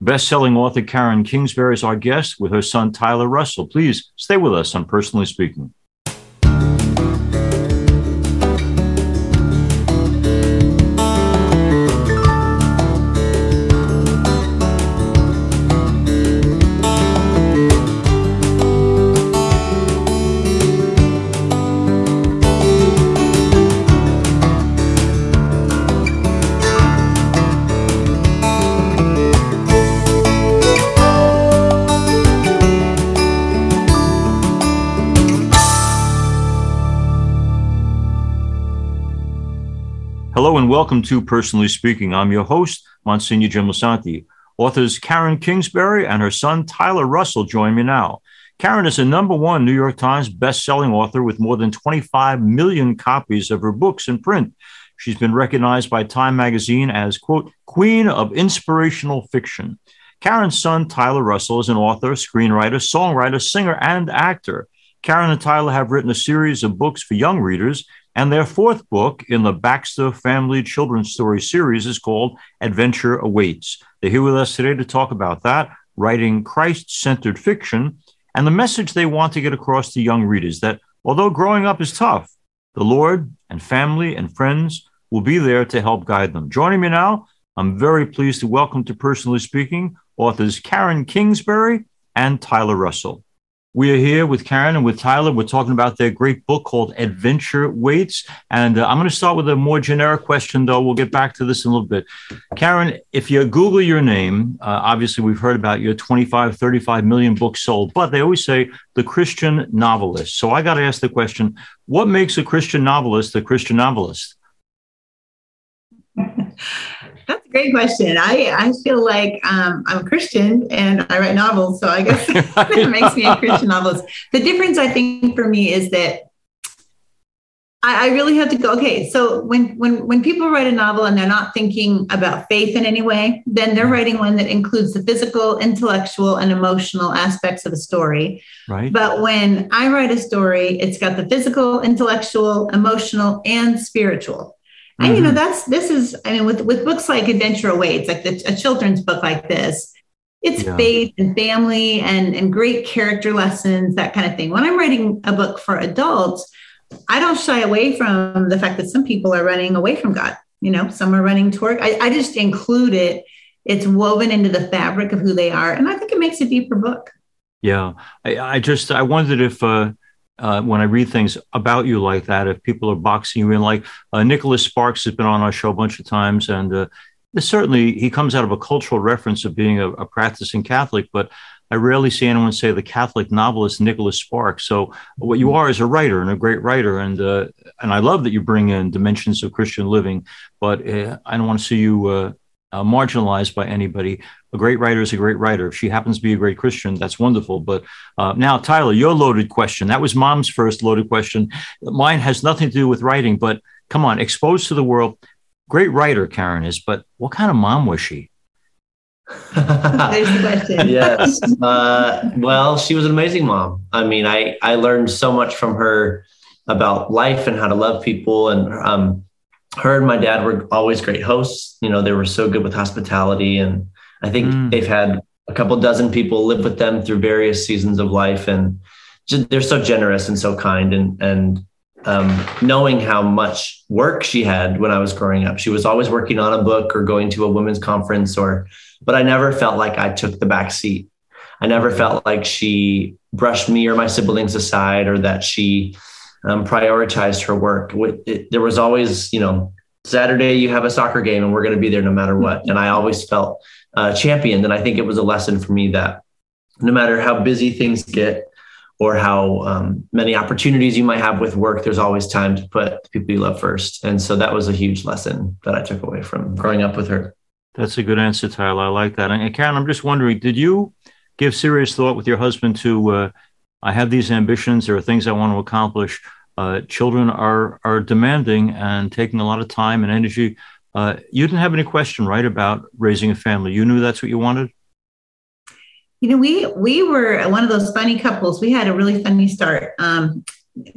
Best-selling author Karen Kingsbury is our guest with her son Tyler Russell. Please stay with us on Personally Speaking. Welcome to Personally Speaking. I'm your host, Monsignor Jim Lisante. Authors Karen Kingsbury and her son Tyler Russell join me now. Karen is a number one New York Times best-selling author with more than 25 million copies of her books in print. She's been recognized by Time magazine as, quote, Queen of Inspirational Fiction. Karen's son, Tyler Russell, is an author, screenwriter, songwriter, singer, and actor. Karen and Tyler have written a series of books for young readers, and their fourth book in the Baxter Family Children's Story series is called Adventure Awaits. They're here with us today to talk about that, writing Christ centered fiction, and the message they want to get across to young readers that although growing up is tough, the Lord and family and friends will be there to help guide them. Joining me now, I'm very pleased to welcome to Personally Speaking authors Karen Kingsbury and Tyler Russell. We are here with Karen and with Tyler. We're talking about their great book called Adventure Awaits. And uh, I'm going to start with a more generic question, though. We'll get back to this in a little bit. Karen, if you Google your name, uh, obviously we've heard about your 25, 35 million books sold, but they always say the Christian novelist. So I got to ask the question what makes a Christian novelist a Christian novelist? A great question. I, I feel like um, I'm a Christian and I write novels, so I guess that makes me a Christian novelist. The difference, I think, for me is that I, I, really have to go. Okay, so when when when people write a novel and they're not thinking about faith in any way, then they're writing one that includes the physical, intellectual, and emotional aspects of a story. Right. But when I write a story, it's got the physical, intellectual, emotional, and spiritual and you know, mm-hmm. that's this is I mean, with with books like Adventure Awaits, like the, a children's book like this, it's yeah. faith and family and and great character lessons, that kind of thing. When I'm writing a book for adults, I don't shy away from the fact that some people are running away from God. You know, some are running toward. I, I just include it. It's woven into the fabric of who they are, and I think it makes a deeper book. Yeah, I, I just I wondered if. uh uh, when I read things about you like that, if people are boxing you in, like uh, Nicholas Sparks has been on our show a bunch of times, and uh, certainly he comes out of a cultural reference of being a, a, practicing Catholic, but I rarely see anyone say the Catholic novelist Nicholas Sparks. So what you are is a writer and a great writer, and uh, and I love that you bring in dimensions of Christian living, but uh, I don't want to see you uh, marginalized by anybody. A great writer is a great writer. If she happens to be a great Christian, that's wonderful. But uh, now, Tyler, your loaded question. That was mom's first loaded question. Mine has nothing to do with writing, but come on, exposed to the world. Great writer, Karen is, but what kind of mom was she? There's the question. yes. Uh, well, she was an amazing mom. I mean, I, I learned so much from her about life and how to love people. And um, her and my dad were always great hosts. You know, they were so good with hospitality. And I think mm. they've had a couple dozen people live with them through various seasons of life. And just, they're so generous and so kind. And, and um, knowing how much work she had when I was growing up, she was always working on a book or going to a women's conference or, but I never felt like I took the back seat. I never felt like she brushed me or my siblings aside or that she um, prioritized her work. It, there was always, you know, Saturday you have a soccer game and we're going to be there no matter what. And I always felt uh, championed. And I think it was a lesson for me that no matter how busy things get or how um, many opportunities you might have with work, there's always time to put the people you love first. And so that was a huge lesson that I took away from growing up with her. That's a good answer, Tyler. I like that. And Karen, I'm just wondering, did you give serious thought with your husband to uh, I have these ambitions. There are things I want to accomplish. Uh, children are are demanding and taking a lot of time and energy. Uh, you didn't have any question, right, about raising a family. You knew that's what you wanted. You know, we we were one of those funny couples. We had a really funny start. Um,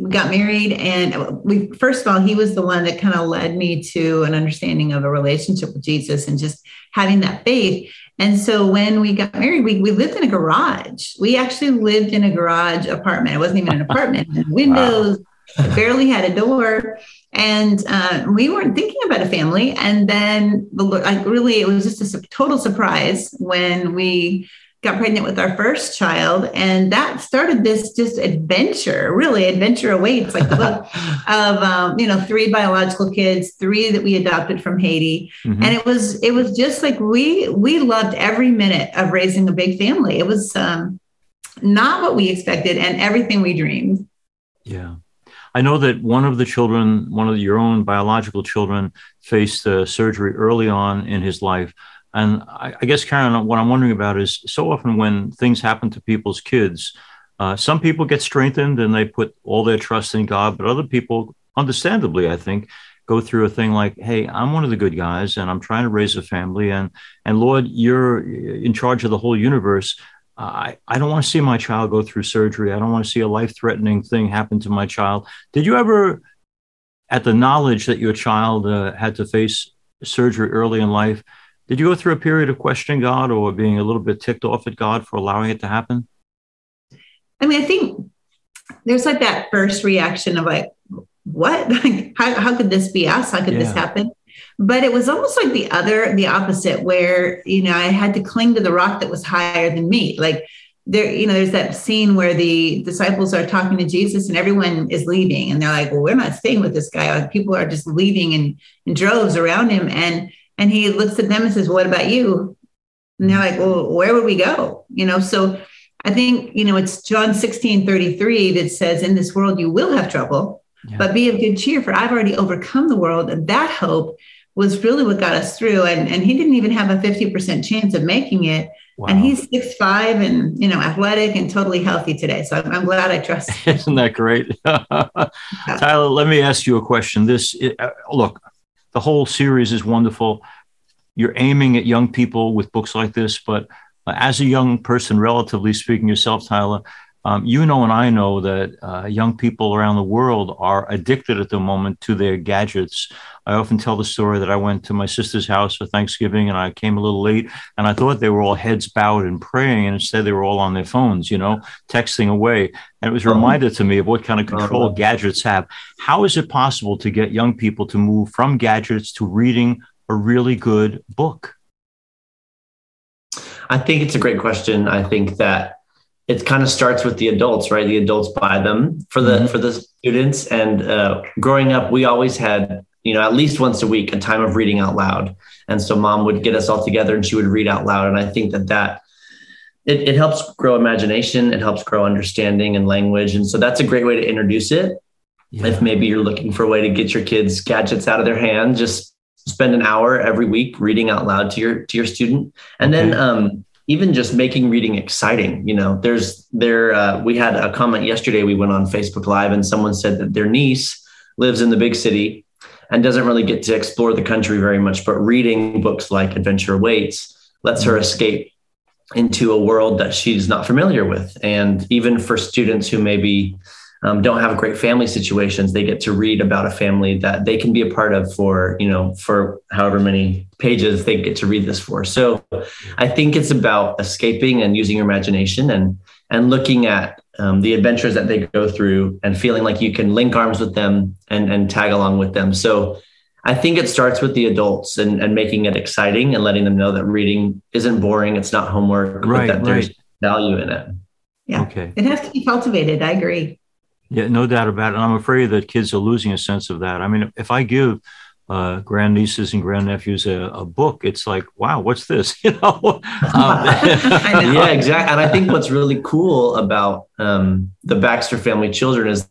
got married and we first of all he was the one that kind of led me to an understanding of a relationship with jesus and just having that faith. And so when we got married we, we lived in a garage. We actually lived in a garage apartment. It wasn't even an apartment windows wow. barely had a door. And uh, we weren't thinking about a family. And then the, like really it was just a total surprise when we got pregnant with our first child and that started this just adventure really adventure awaits like the book of um, you know three biological kids three that we adopted from haiti mm-hmm. and it was it was just like we we loved every minute of raising a big family it was um, not what we expected and everything we dreamed yeah I know that one of the children, one of your own biological children, faced uh, surgery early on in his life. And I, I, guess, Karen, what I'm wondering about is so often when things happen to people's kids, uh, some people get strengthened and they put all their trust in God, but other people, understandably, I think, go through a thing like, "Hey, I'm one of the good guys, and I'm trying to raise a family, and and Lord, you're in charge of the whole universe. I I don't want to see my child go through surgery. I don't want to see a life threatening thing happen to my child." Did you ever, at the knowledge that your child uh, had to face surgery early in life? Did you go through a period of questioning God or being a little bit ticked off at God for allowing it to happen? I mean, I think there's like that first reaction of like, what? Like, how, how could this be us? How could yeah. this happen? But it was almost like the other, the opposite, where, you know, I had to cling to the rock that was higher than me. Like, there, you know, there's that scene where the disciples are talking to Jesus and everyone is leaving, and they're like, "Well, we're not staying with this guy." Like, people are just leaving in, in droves around him, and and he looks at them and says, What about you? And they're like, Well, where would we go? You know, so I think, you know, it's John 16 33 that says, In this world you will have trouble, yeah. but be of good cheer, for I've already overcome the world. And that hope was really what got us through. And, and he didn't even have a 50% chance of making it. Wow. And he's six five and you know athletic and totally healthy today. So I'm, I'm glad I trust. Him. Isn't that great, Tyler? Let me ask you a question. This uh, look, the whole series is wonderful. You're aiming at young people with books like this, but as a young person, relatively speaking, yourself, Tyler, um, you know and I know that uh, young people around the world are addicted at the moment to their gadgets. I often tell the story that I went to my sister's house for Thanksgiving and I came a little late and I thought they were all heads bowed and praying, and instead they were all on their phones, you know, texting away. And it was a uh-huh. reminder to me of what kind of control uh-huh. gadgets have. How is it possible to get young people to move from gadgets to reading a really good book? I think it's a great question. I think that it kind of starts with the adults, right? The adults buy them for the mm-hmm. for the students. And uh, growing up, we always had you know at least once a week a time of reading out loud. And so mom would get us all together and she would read out loud. And I think that that it, it helps grow imagination. It helps grow understanding and language. And so that's a great way to introduce it. Yeah. If maybe you're looking for a way to get your kids gadgets out of their hand, just spend an hour every week reading out loud to your to your student. And okay. then um, even just making reading exciting you know there's there uh, we had a comment yesterday we went on facebook live and someone said that their niece lives in the big city and doesn't really get to explore the country very much but reading books like adventure awaits lets her escape into a world that she's not familiar with. And even for students who maybe um, don't have great family situations, they get to read about a family that they can be a part of for, you know, for however many pages they get to read this for. So I think it's about escaping and using your imagination and, and looking at um, the adventures that they go through and feeling like you can link arms with them and, and tag along with them. So I think it starts with the adults and, and making it exciting and letting them know that reading isn't boring. It's not homework, right, but that right. there's value in it. Yeah. Okay. It has to be cultivated. I agree. Yeah, no doubt about it. And I'm afraid that kids are losing a sense of that. I mean, if I give uh, grandnieces and grandnephews a, a, book, it's like, wow, what's this? You know? Um, yeah, exactly. And I think what's really cool about um, the Baxter family children is.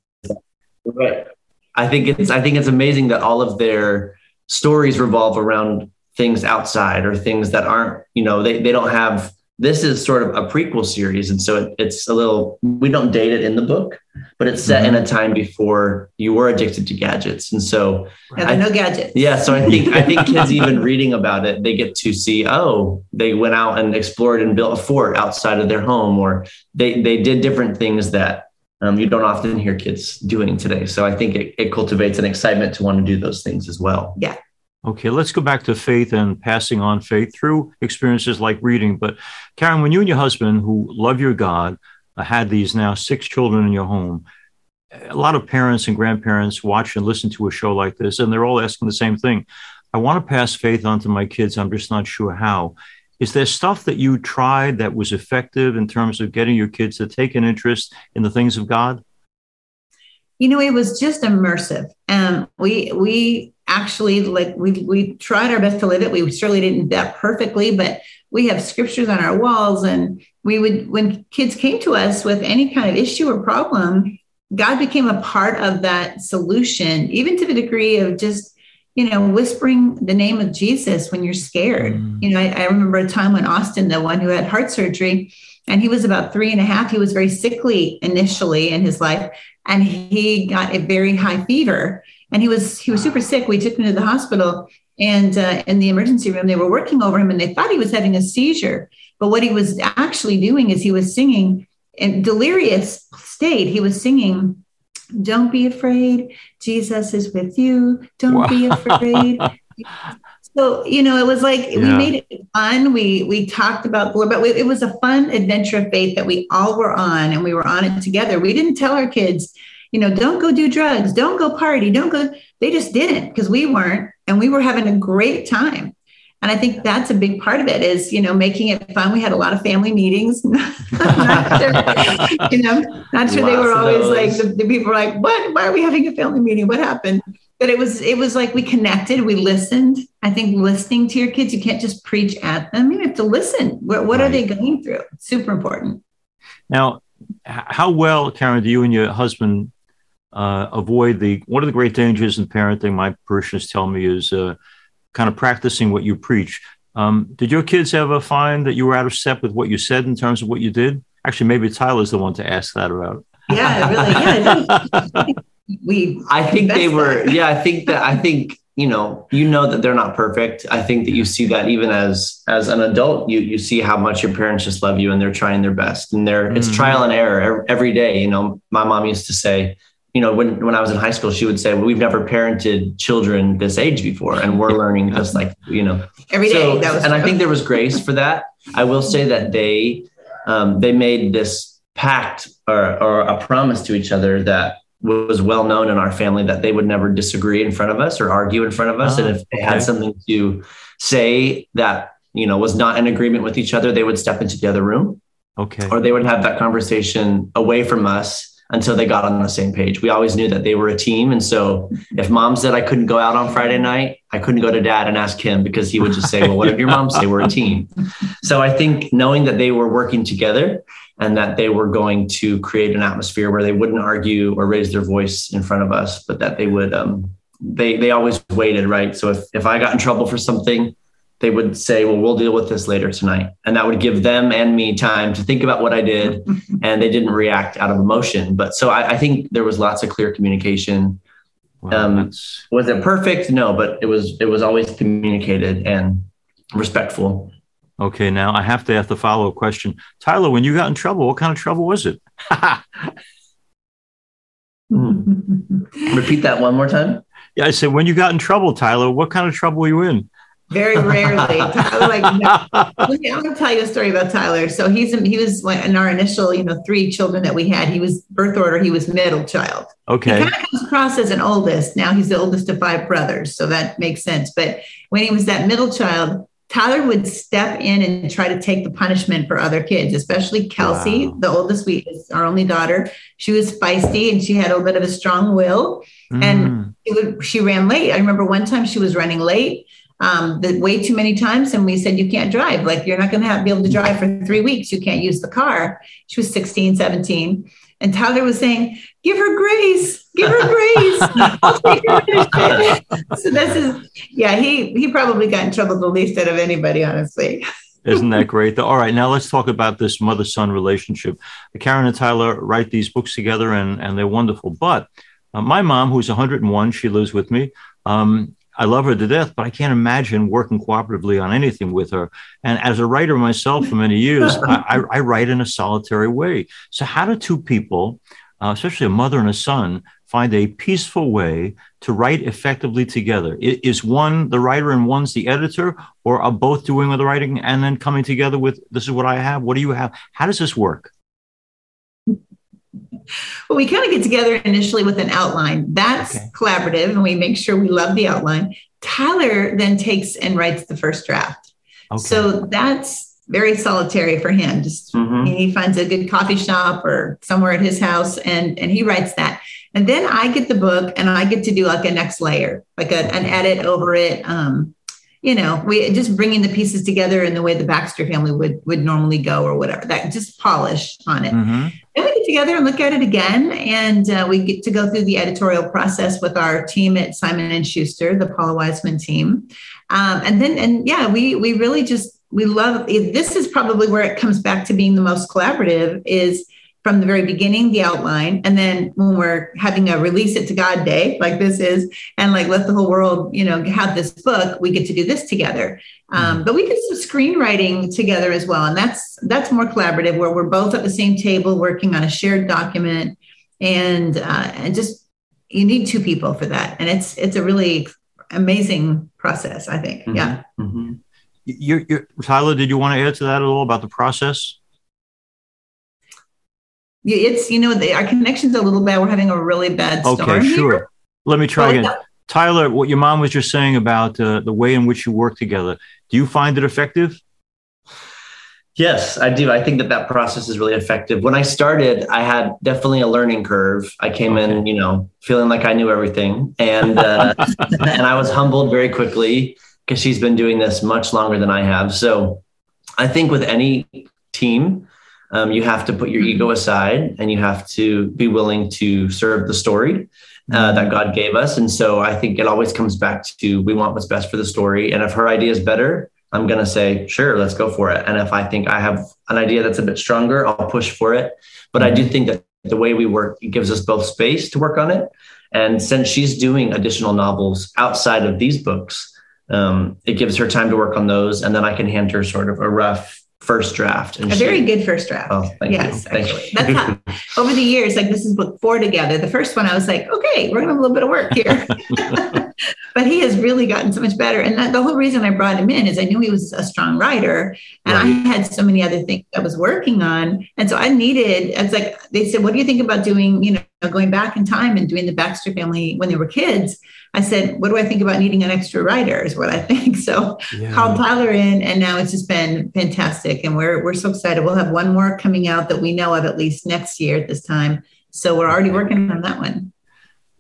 I think it's I think it's amazing that all of their stories revolve around things outside or things that aren't, you know, they they don't have this is sort of a prequel series and so it, it's a little we don't date it in the book but it's set mm-hmm. in a time before you were addicted to gadgets and so yeah, I, no gadgets yeah so i think i think kids even reading about it they get to see oh they went out and explored and built a fort outside of their home or they they did different things that um, you don't often hear kids doing today. So I think it, it cultivates an excitement to want to do those things as well. Yeah. Okay, let's go back to faith and passing on faith through experiences like reading. But Karen, when you and your husband, who love your God, uh, had these now six children in your home, a lot of parents and grandparents watch and listen to a show like this, and they're all asking the same thing. I want to pass faith on to my kids. I'm just not sure how. Is there stuff that you tried that was effective in terms of getting your kids to take an interest in the things of God? You know, it was just immersive. Um, we we actually like we we tried our best to live it. We certainly didn't do that perfectly, but we have scriptures on our walls, and we would when kids came to us with any kind of issue or problem, God became a part of that solution, even to the degree of just you know, whispering the name of Jesus when you're scared. Mm. You know, I, I, remember a time when Austin, the one who had heart surgery, and he was about three and a half, he was very sickly initially in his life, and he got a very high fever, and he was he was super sick. We took him to the hospital, and uh, in the emergency room, they were working over him, and they thought he was having a seizure, but what he was actually doing is he was singing in delirious state. He was singing don't be afraid. Jesus is with you. Don't wow. be afraid. so you know, it was like yeah. we made it fun. We we talked about the Lord, but it was a fun adventure of faith that we all were on, and we were on it together. We didn't tell our kids, you know, don't go do drugs, don't go party, don't go. They just didn't because we weren't, and we were having a great time. And i think that's a big part of it is you know making it fun. We had a lot of family meetings. Not sure, you know not sure Lots they were always like the, the, people were like what? Why are we having a family meeting? What happened? But it was it was like we connected we listened. I think listening to your kids you can't just preach at them. You have to listen. What, what right. are they going through? It's super important. Now how well karen do you and your husband uh, avoid the one of the great dangers in parenting my parishioners tell me is uh, kind of practicing what you preach. Um, did your kids ever find that you were out of step with what you said in terms of what you did? Actually, maybe Tyler's the one to ask that about. Yeah, really. Yeah, we. I think they were. That. Yeah, I think that. I think you know. You know that they're not perfect. I think that you see that even as as an adult, you you see how much your parents just love you and they're trying their best and they're mm-hmm. it's trial and error every day. You know, my mom used to say you know, when, when I was in high school, she would say, well, we've never parented children this age before. And we're learning just like, you know, every day. So, and true. I think there was grace for that. I will say that they, um, they made this pact or, or a promise to each other that was well known in our family that they would never disagree in front of us or argue in front of us. Oh, and if they had something to say that, you know, was not in agreement with each other, they would step into the other room. Okay. Or they would have that conversation away from us until they got on the same page. We always knew that they were a team. And so if mom said I couldn't go out on Friday night, I couldn't go to dad and ask him because he would just say, Well, what did your mom say? We're a team. So I think knowing that they were working together and that they were going to create an atmosphere where they wouldn't argue or raise their voice in front of us, but that they would um, they they always waited, right? So if if I got in trouble for something, they would say, well, we'll deal with this later tonight. And that would give them and me time to think about what I did. and they didn't react out of emotion. But so I, I think there was lots of clear communication. Wow, um, was it perfect? No, but it was, it was always communicated and respectful. Okay. Now I have to ask the follow up question. Tyler, when you got in trouble, what kind of trouble was it? Repeat that one more time. Yeah. I said, when you got in trouble, Tyler, what kind of trouble were you in? Very rarely. Tyler, like, I'm going to tell you a story about Tyler. So he's he was in our initial, you know, three children that we had. He was birth order. He was middle child. Okay. He kind of comes across as an oldest. Now he's the oldest of five brothers, so that makes sense. But when he was that middle child, Tyler would step in and try to take the punishment for other kids, especially Kelsey, wow. the oldest, we our only daughter. She was feisty and she had a bit of a strong will, mm. and she, would, she ran late. I remember one time she was running late um, the, way too many times. And we said, you can't drive. Like, you're not going to be able to drive for three weeks. You can't use the car. She was 16, 17. And Tyler was saying, give her grace, give her grace. so this is, yeah, he, he probably got in trouble the least out of anybody, honestly. Isn't that great? All right, now let's talk about this mother son relationship. Karen and Tyler write these books together, and, and they're wonderful. But uh, my mom, who's 101, she lives with me. Um, I love her to death, but I can't imagine working cooperatively on anything with her. And as a writer myself for many years, I, I, write in a solitary way. So, how do two people uh, especially a mother and a son, find a peaceful way to write effectively together? Is one the writer and one's the editor, or are both doing the writing and then coming together with this is what I have? What do you have? How does this work? Well, we kind of get together initially with an outline. That's okay. collaborative, and we make sure we love the outline. Tyler then takes and writes the first draft. Okay. So that's very solitary for him. Just mm-hmm. he finds a good coffee shop or somewhere at his house and and he writes that. And then I get the book and I get to do like a next layer, like a, an edit over it. Um, you know, we just bringing the pieces together in the way the Baxter family would would normally go or whatever. That just polish on it. Mm-hmm. Then we get together and look at it again, and uh, we get to go through the editorial process with our team at Simon and Schuster, the Paula Wiseman team, um, and then and yeah, we we really just we love this is probably where it comes back to being the most collaborative is from the very beginning the outline and then when we're having a release it to god day like this is and like let the whole world you know have this book we get to do this together um, mm-hmm. but we did some screenwriting together as well and that's that's more collaborative where we're both at the same table working on a shared document and uh, and just you need two people for that and it's it's a really amazing process i think mm-hmm. yeah mm-hmm. You're, you're, Tyler, did you want to add to that at all about the process? Yeah, it's you know the, our connection's a little bad. We're having a really bad storm. Okay, sure. Here. Let me try again. Tyler, what your mom was just saying about uh, the way in which you work together. Do you find it effective? Yes, I do. I think that that process is really effective. When I started, I had definitely a learning curve. I came okay. in, you know, feeling like I knew everything, and uh, and I was humbled very quickly because she's been doing this much longer than I have. So I think with any team, um, you have to put your ego aside and you have to be willing to serve the story uh, that God gave us. And so I think it always comes back to we want what's best for the story. And if her idea is better, I'm going to say, sure, let's go for it. And if I think I have an idea that's a bit stronger, I'll push for it. But I do think that the way we work, it gives us both space to work on it. And since she's doing additional novels outside of these books, um, it gives her time to work on those, and then I can hand her sort of a rough first draft. And a she, very good first draft. Oh, yes, you. actually. That's how, over the years, like this is book four together. The first one, I was like, okay, we're gonna have a little bit of work here. but he has really gotten so much better. And that, the whole reason I brought him in is I knew he was a strong writer, and right. I had so many other things I was working on, and so I needed. It's like they said, what do you think about doing? You know, going back in time and doing the Baxter family when they were kids. I said, what do I think about needing an extra writer? Is what I think. So yeah. called Tyler in, and now it's just been fantastic, and we're we're so excited. We'll have one more coming out that we know of at least next year at this time. So we're already working on that one.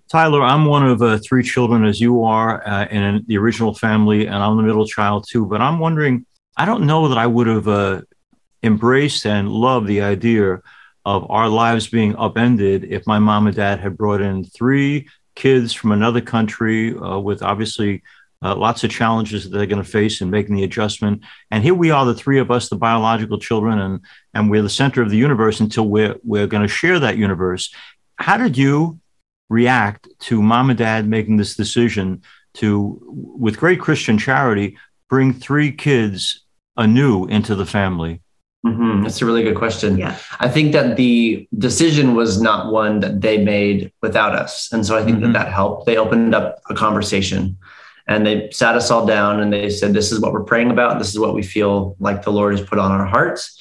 Tyler, I'm one of uh, three children, as you are, uh, in the original family, and I'm the middle child too. But I'm wondering, I don't know that I would have uh, embraced and loved the idea of our lives being upended if my mom and dad had brought in three kids from another country uh, with obviously uh, lots of challenges that they're going to face in making the adjustment. And here we are, the three of us, the biological children, and and we're the center of the universe until we're we're going to share that universe. How did you react to mom and dad making this decision to, with great Christian charity, bring three kids anew into the family? Mm-hmm. That's a really good question. Yeah. I think that the decision was not one that they made without us. And so I think mm-hmm. that that helped. They opened up a conversation and they sat us all down and they said, This is what we're praying about. This is what we feel like the Lord has put on our hearts.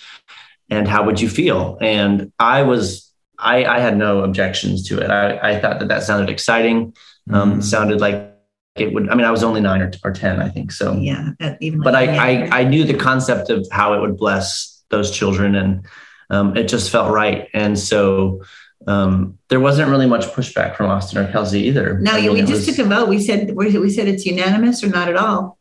And how would you feel? And I was I, I had no objections to it. I, I thought that that sounded exciting. Um, mm-hmm. Sounded like it would. I mean, I was only nine or, or ten, I think. So yeah, even but I, I I knew the concept of how it would bless those children, and um, it just felt right. And so um, there wasn't really much pushback from Austin or Kelsey either. No, I mean, we just was, took a vote. We said we said it's unanimous or not at all.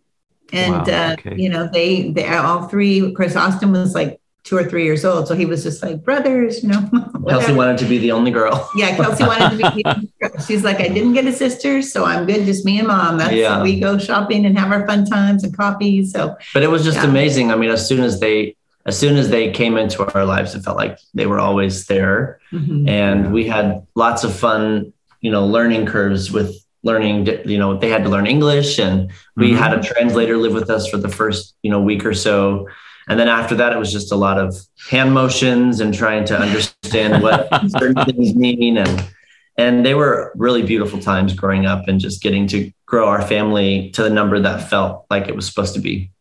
And wow, okay. uh, you know, they they all three. Of course, Austin was like two or three years old. So he was just like, brothers, you know. Kelsey wanted to be the only girl. yeah, Kelsey wanted to be the only girl. She's like, I didn't get a sister, so I'm good, just me and mom. That's yeah. we go shopping and have our fun times and coffee. So But it was just yeah. amazing. I mean, as soon as they as soon as they came into our lives, it felt like they were always there. Mm-hmm. And we had lots of fun, you know, learning curves with learning you know they had to learn english and we mm-hmm. had a translator live with us for the first you know week or so And then after that, it was just a lot of hand motions and trying to understand what certain things mean. And and they were really beautiful times growing up and just getting to grow our family to the number that felt like it was supposed to be.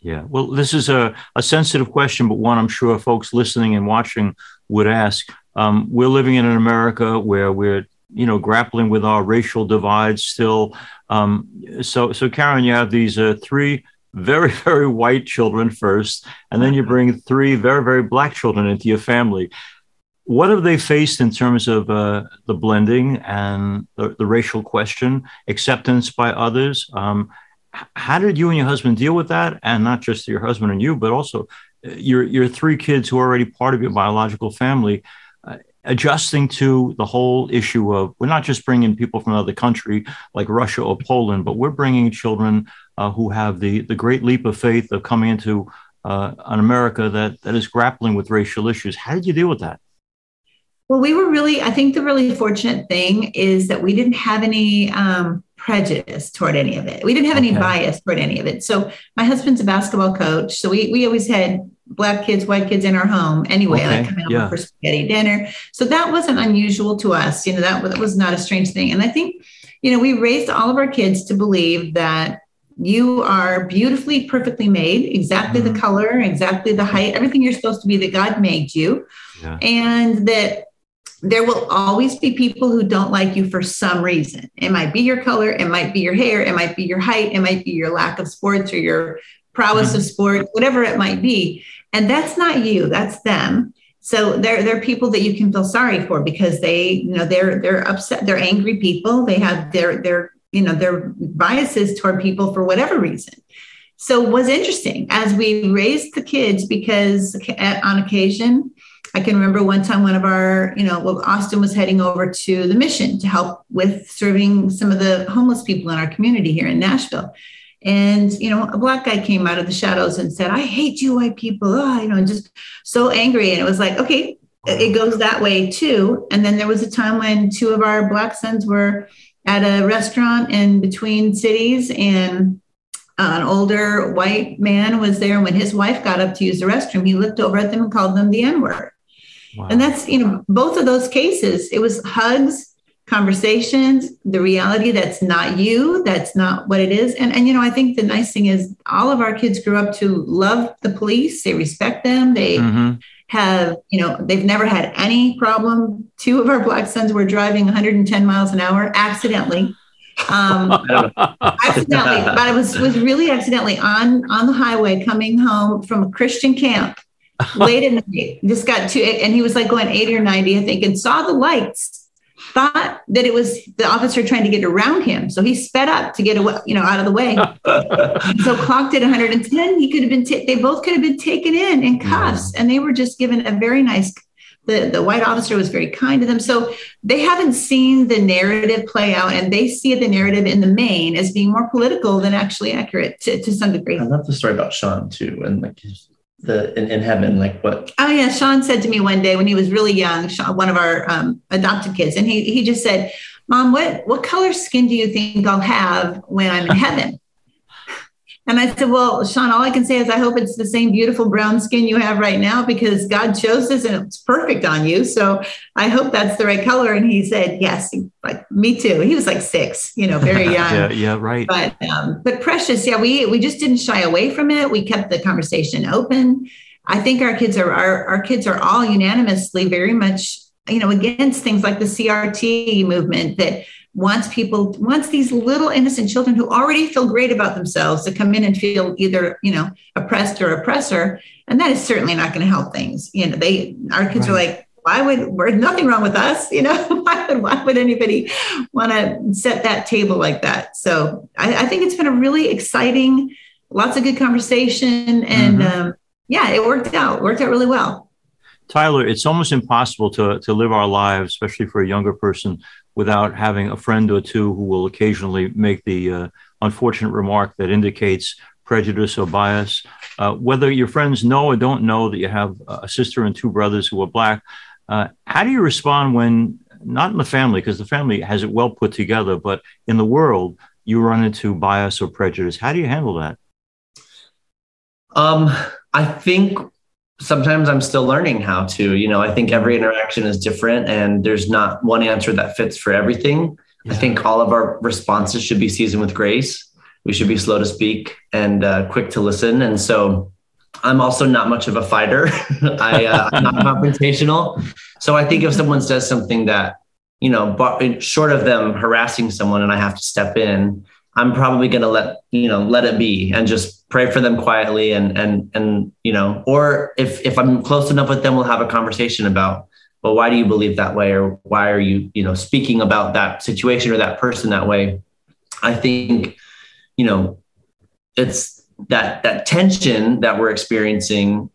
Yeah. Well, this is a, a sensitive question, but one I'm sure folks listening and watching would ask. Um, we're living in an America where we're, you know, grappling with our racial divides still. Um, so, so Karen, you have these uh, three very, very white children first, and then you bring three very, very black children into your family what have they faced in terms of uh, the blending and the, the, racial question, acceptance by others? Um, how did you and your husband deal with that? And not just your husband and you, but also uh, your your three kids who are already part of your biological family, uh, adjusting to the whole issue of we're not just bringing people from another country like Russia or Poland, but we're bringing children uh, who have the the great leap of faith of coming into uh, an America that that is grappling with racial issues. How did you deal with that? Well, we were really, I think the really fortunate thing is that we didn't have any um, prejudice toward any of it. We didn't have okay. any bias toward any of it. So my husband's a basketball coach. So we, we always had black kids, white kids in our home anyway, okay. like coming yeah. over for spaghetti dinner. So that wasn't unusual to us. You know, that, that was not a strange thing. And I think, you know, we raised all of our kids to believe that you are beautifully, perfectly made, exactly mm-hmm. the color, exactly the height, everything you're supposed to be that God made you. Yeah. And that there will always be people who don't like you for some reason. It might be your color, it might be your hair, it might be your height, it might be your lack of sports or your prowess mm-hmm. of sports, whatever it might be. And that's not you, that's them. So they're they're people that you can feel sorry for because they, you know, they're they're upset, they're angry people. They have their their, you know, their biases toward people for whatever reason. So was interesting as we raised the kids because on occasion I can remember one time one of our, you know, well, Austin was heading over to the mission to help with serving some of the homeless people in our community here in Nashville. And, you know, a black guy came out of the shadows and said, I hate you white people. Oh, you know, just so angry. And it was like, okay, it goes that way too. And then there was a time when two of our black sons were at a restaurant in between cities and uh, an older white man was there. When his wife got up to use the restroom, he looked over at them and called them the N word. Wow. And that's, you know, both of those cases, it was hugs, conversations, the reality that's not you, that's not what it is. And, and, you know, I think the nice thing is all of our kids grew up to love the police, they respect them, they mm-hmm. have, you know, they've never had any problem. Two of our black sons were driving 110 miles an hour accidentally. um accidentally but it was was really accidentally on on the highway coming home from a christian camp late in the night, just got to, it. and he was like going 80 or 90, I think, and saw the lights, thought that it was the officer trying to get around him. So he sped up to get away, you know, out of the way. so clocked at 110. He could have been, ta- they both could have been taken in in cuffs, yeah. and they were just given a very nice the, the white officer was very kind to them. So they haven't seen the narrative play out and they see the narrative in the main as being more political than actually accurate to, to some degree. I love the story about Sean too. And like his, the in, in, heaven like what? Oh yeah sean said to me one day when he was really young sean, one of our um, adopted kids and he, he just said mom what what color skin do you think i'll have when i'm in heaven and I said, Well, Sean, all I can say is I hope it's the same beautiful brown skin you have right now because God chose this and it's perfect on you. So I hope that's the right color. And he said, Yes, like me too. He was like six, you know, very young. yeah, yeah, right. But um, but precious, yeah, we we just didn't shy away from it. We kept the conversation open. I think our kids are our, our kids are all unanimously very much, you know, against things like the CRT movement that wants people wants these little innocent children who already feel great about themselves to come in and feel either you know oppressed or oppressor. And that is certainly not going to help things. You know they our kids right. are like why would there's nothing wrong with us you know? Why would why would anybody want to set that table like that? So I, I, think it's been a really exciting lots of good conversation and mm-hmm. um, yeah it worked out worked out really well. Tyler, it's almost impossible to, to live our lives, especially for a younger person, without having a friend or two who will occasionally make the uh, unfortunate remark that indicates prejudice or bias. Uh, whether your friends know or don't know that you have a sister and two brothers who are black, uh, how do you respond when, not in the family, because the family has it well put together, but in the world, you run into bias or prejudice? How do you handle that? Um, I think sometimes I'm still learning how to. You know, I think every interaction is different, and there's not one answer that fits for everything. Yeah. I think all of our responses should be seasoned with grace. We should be slow to speak and uh, quick to listen. And so, I'm also not much of a fighter. I, uh, I'm not confrontational. So I think if someone says something that you know, short of them harassing someone, and I have to step in, I'm probably going to let you know let it be and just pray for them quietly and and and you know or if if I'm close enough with them we'll have a conversation about well why do you believe that way? Or why are you you know speaking about that situation or that person that way? I think you know it's that that tension that we're experiencing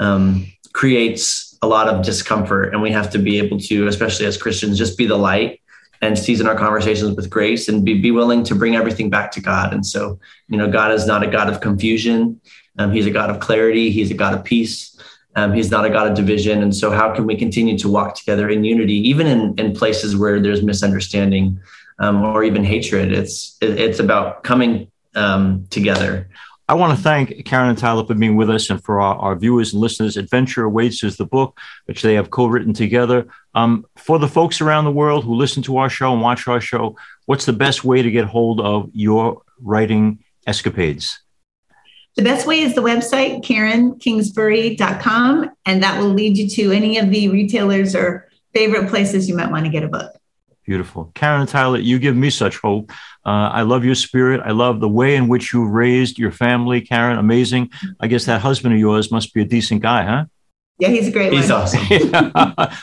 um, creates a lot of discomfort and we have to be able to especially as Christians just be the light and season our conversations with grace and be, be willing to bring everything back to God. And so, you know, God is not a God of confusion. Um, he's a God of clarity. He's a God of peace. Um, he's not a God of division. And so, how can we continue to walk together in unity, even in, in places where there's misunderstanding um, or even hatred? It's it's about coming um, together. I want to thank Karen and Tyler for being with us and for our, our viewers and listeners. Adventure Awaits is the book which they have co written together. Um, for the folks around the world who listen to our show and watch our show, what's the best way to get hold of your writing escapades? The best way is the website, karenkingsbury.com, and that will lead you to any of the retailers or favorite places you might want to get a book. Beautiful. Karen and Tyler, you give me such hope. Uh, I love your spirit. I love the way in which you raised your family, Karen. Amazing. I guess that husband of yours must be a decent guy, huh? Yeah, he's a great He's one. awesome.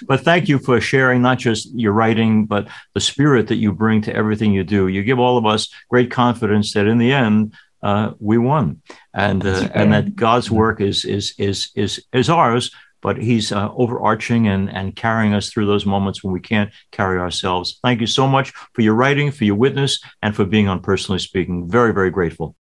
but thank you for sharing not just your writing, but the spirit that you bring to everything you do. You give all of us great confidence that in the end, uh, we won, and uh, and that God's work is is is is is ours but he's uh, overarching and, and carrying us through those moments when we can't carry ourselves. Thank you so much for your writing, for your witness, and for being on Personally Speaking. Very, very grateful.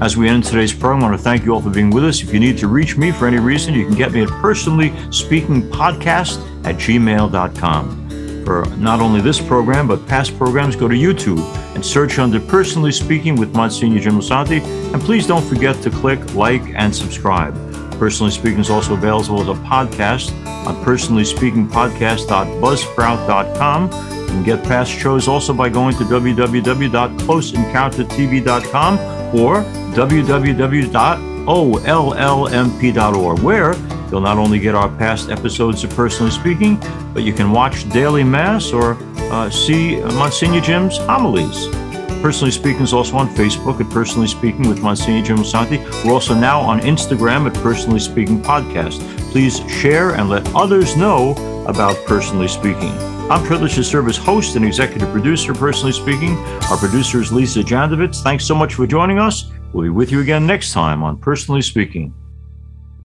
As we end today's program, I want to thank you all for being with us. If you need to reach me for any reason, you can get me at personally speaking podcast at gmail.com. For not only this program, but past programs, go to YouTube and search under Personally Speaking with Monsignor Jim Lisante. And please don't forget to click like and subscribe. Personally Speaking is also available as a podcast on personallyspeakingpodcast.buzzsprout.com. You can get past shows also by going to www.closeencountertv.com or www.ollmp.org, where you'll not only get our past episodes of Personally Speaking, but you can watch daily Mass or uh, see Monsignor Jim's homilies. Personally Speaking is also on Facebook at Personally Speaking with Monsignor Jim Lisante. We're also now on Instagram at Personally Speaking Podcast. Please share and let others know about Personally Speaking. I'm privileged to serve as host and executive producer, Personally Speaking. Our producer is Lisa Jandovitz. Thanks so much for joining us. We'll be with you again next time on Personally Speaking.